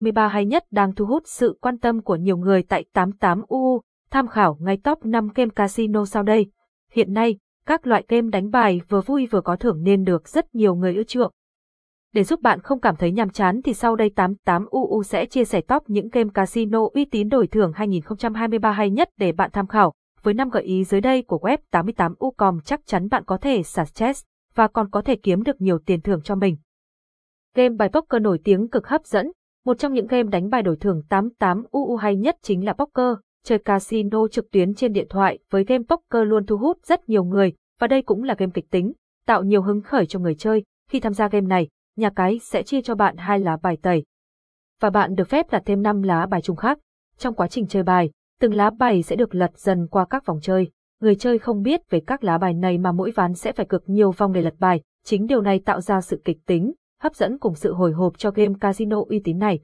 13 hay nhất đang thu hút sự quan tâm của nhiều người tại 88UU, tham khảo ngay top 5 game casino sau đây. Hiện nay, các loại game đánh bài vừa vui vừa có thưởng nên được rất nhiều người ưa chuộng. Để giúp bạn không cảm thấy nhàm chán thì sau đây 88UU sẽ chia sẻ top những game casino uy tín đổi thưởng 2023 hay nhất để bạn tham khảo. Với 5 gợi ý dưới đây của web 88U.com chắc chắn bạn có thể xả stress và còn có thể kiếm được nhiều tiền thưởng cho mình. Game bài poker nổi tiếng cực hấp dẫn, một trong những game đánh bài đổi thưởng 88UU hay nhất chính là poker, chơi casino trực tuyến trên điện thoại với game poker luôn thu hút rất nhiều người, và đây cũng là game kịch tính, tạo nhiều hứng khởi cho người chơi. Khi tham gia game này, nhà cái sẽ chia cho bạn hai lá bài tẩy. Và bạn được phép đặt thêm 5 lá bài chung khác. Trong quá trình chơi bài, từng lá bài sẽ được lật dần qua các vòng chơi. Người chơi không biết về các lá bài này mà mỗi ván sẽ phải cực nhiều vòng để lật bài, chính điều này tạo ra sự kịch tính, hấp dẫn cùng sự hồi hộp cho game casino uy tín này.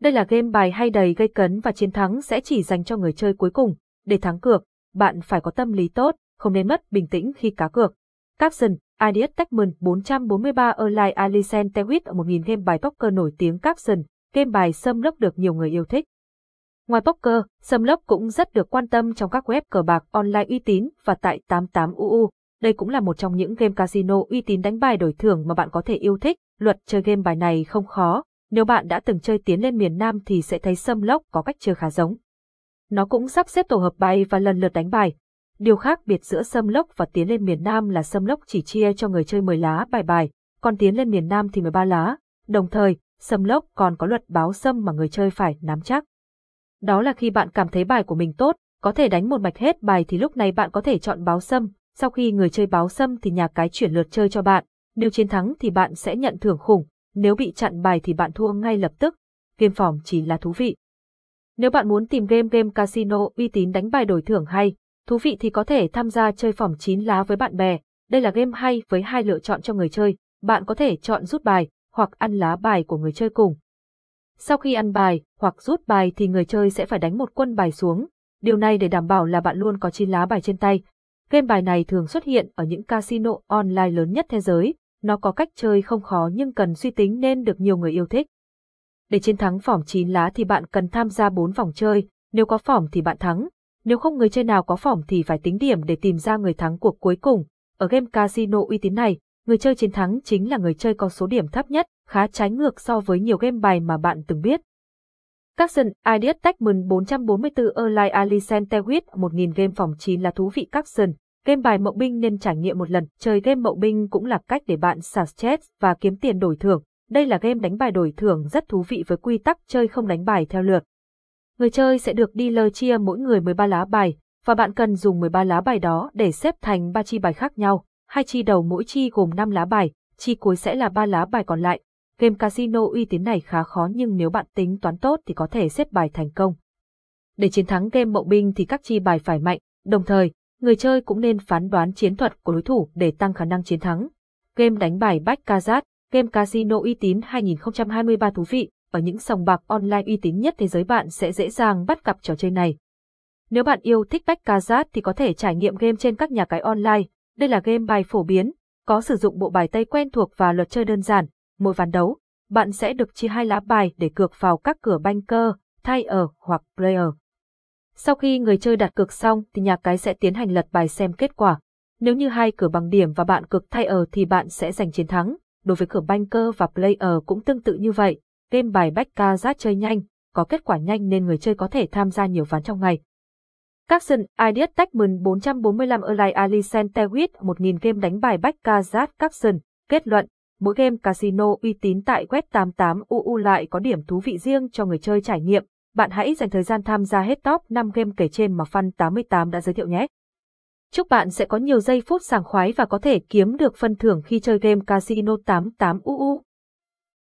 Đây là game bài hay đầy gây cấn và chiến thắng sẽ chỉ dành cho người chơi cuối cùng. Để thắng cược, bạn phải có tâm lý tốt, không nên mất bình tĩnh khi cá cược. Capson, Ideas Techman 443 Erlai Alicent Tewit ở 1000 game bài poker nổi tiếng Capson, game bài xâm lốc được nhiều người yêu thích. Ngoài poker, xâm lốc cũng rất được quan tâm trong các web cờ bạc online uy tín và tại 88UU. Đây cũng là một trong những game casino uy tín đánh bài đổi thưởng mà bạn có thể yêu thích. Luật chơi game bài này không khó, nếu bạn đã từng chơi tiến lên miền Nam thì sẽ thấy xâm lốc có cách chơi khá giống. Nó cũng sắp xếp tổ hợp bài và lần lượt đánh bài. Điều khác biệt giữa xâm lốc và tiến lên miền Nam là xâm lốc chỉ chia cho người chơi 10 lá bài bài, còn tiến lên miền Nam thì 13 lá. Đồng thời, xâm lốc còn có luật báo xâm mà người chơi phải nắm chắc. Đó là khi bạn cảm thấy bài của mình tốt, có thể đánh một mạch hết bài thì lúc này bạn có thể chọn báo xâm, sau khi người chơi báo xâm thì nhà cái chuyển lượt chơi cho bạn, nếu chiến thắng thì bạn sẽ nhận thưởng khủng, nếu bị chặn bài thì bạn thua ngay lập tức. Game phòng chỉ là thú vị. Nếu bạn muốn tìm game game casino uy tín đánh bài đổi thưởng hay, thú vị thì có thể tham gia chơi phòng 9 lá với bạn bè. Đây là game hay với hai lựa chọn cho người chơi. Bạn có thể chọn rút bài hoặc ăn lá bài của người chơi cùng. Sau khi ăn bài hoặc rút bài thì người chơi sẽ phải đánh một quân bài xuống. Điều này để đảm bảo là bạn luôn có 9 lá bài trên tay. Game bài này thường xuất hiện ở những casino online lớn nhất thế giới, nó có cách chơi không khó nhưng cần suy tính nên được nhiều người yêu thích. Để chiến thắng phỏng 9 lá thì bạn cần tham gia 4 vòng chơi, nếu có phỏng thì bạn thắng, nếu không người chơi nào có phỏng thì phải tính điểm để tìm ra người thắng cuộc cuối cùng. Ở game casino uy tín này, người chơi chiến thắng chính là người chơi có số điểm thấp nhất, khá trái ngược so với nhiều game bài mà bạn từng biết. Capson Ideas Techman 444 Erlai Alicent Tewit 1000 game phòng 9 là thú vị Capson. Game bài mậu binh nên trải nghiệm một lần. Chơi game mậu binh cũng là cách để bạn xả stress và kiếm tiền đổi thưởng. Đây là game đánh bài đổi thưởng rất thú vị với quy tắc chơi không đánh bài theo lượt. Người chơi sẽ được dealer chia mỗi người 13 lá bài, và bạn cần dùng 13 lá bài đó để xếp thành 3 chi bài khác nhau. Hai chi đầu mỗi chi gồm 5 lá bài, chi cuối sẽ là 3 lá bài còn lại. Game casino uy tín này khá khó nhưng nếu bạn tính toán tốt thì có thể xếp bài thành công. Để chiến thắng game mậu binh thì các chi bài phải mạnh, đồng thời, người chơi cũng nên phán đoán chiến thuật của đối thủ để tăng khả năng chiến thắng. Game đánh bài Bách Kazat, game casino uy tín 2023 thú vị, ở những sòng bạc online uy tín nhất thế giới bạn sẽ dễ dàng bắt gặp trò chơi này. Nếu bạn yêu thích Bách Kazat thì có thể trải nghiệm game trên các nhà cái online. Đây là game bài phổ biến, có sử dụng bộ bài tây quen thuộc và luật chơi đơn giản. Mỗi ván đấu, bạn sẽ được chia hai lá bài để cược vào các cửa banker, thay ở hoặc player. Sau khi người chơi đặt cược xong thì nhà cái sẽ tiến hành lật bài xem kết quả. Nếu như hai cửa bằng điểm và bạn cược thay ở thì bạn sẽ giành chiến thắng. Đối với cửa banker và player cũng tương tự như vậy. Game bài bacca rát chơi nhanh, có kết quả nhanh nên người chơi có thể tham gia nhiều ván trong ngày. Capson Ideas Techman 445 Erlai Alicent Tewit 1000 game đánh bài bacca rát Capson. Kết luận, mỗi game casino uy tín tại web 88UU lại có điểm thú vị riêng cho người chơi trải nghiệm bạn hãy dành thời gian tham gia hết top 5 game kể trên mà Fan88 đã giới thiệu nhé. Chúc bạn sẽ có nhiều giây phút sảng khoái và có thể kiếm được phân thưởng khi chơi game Casino 88UU.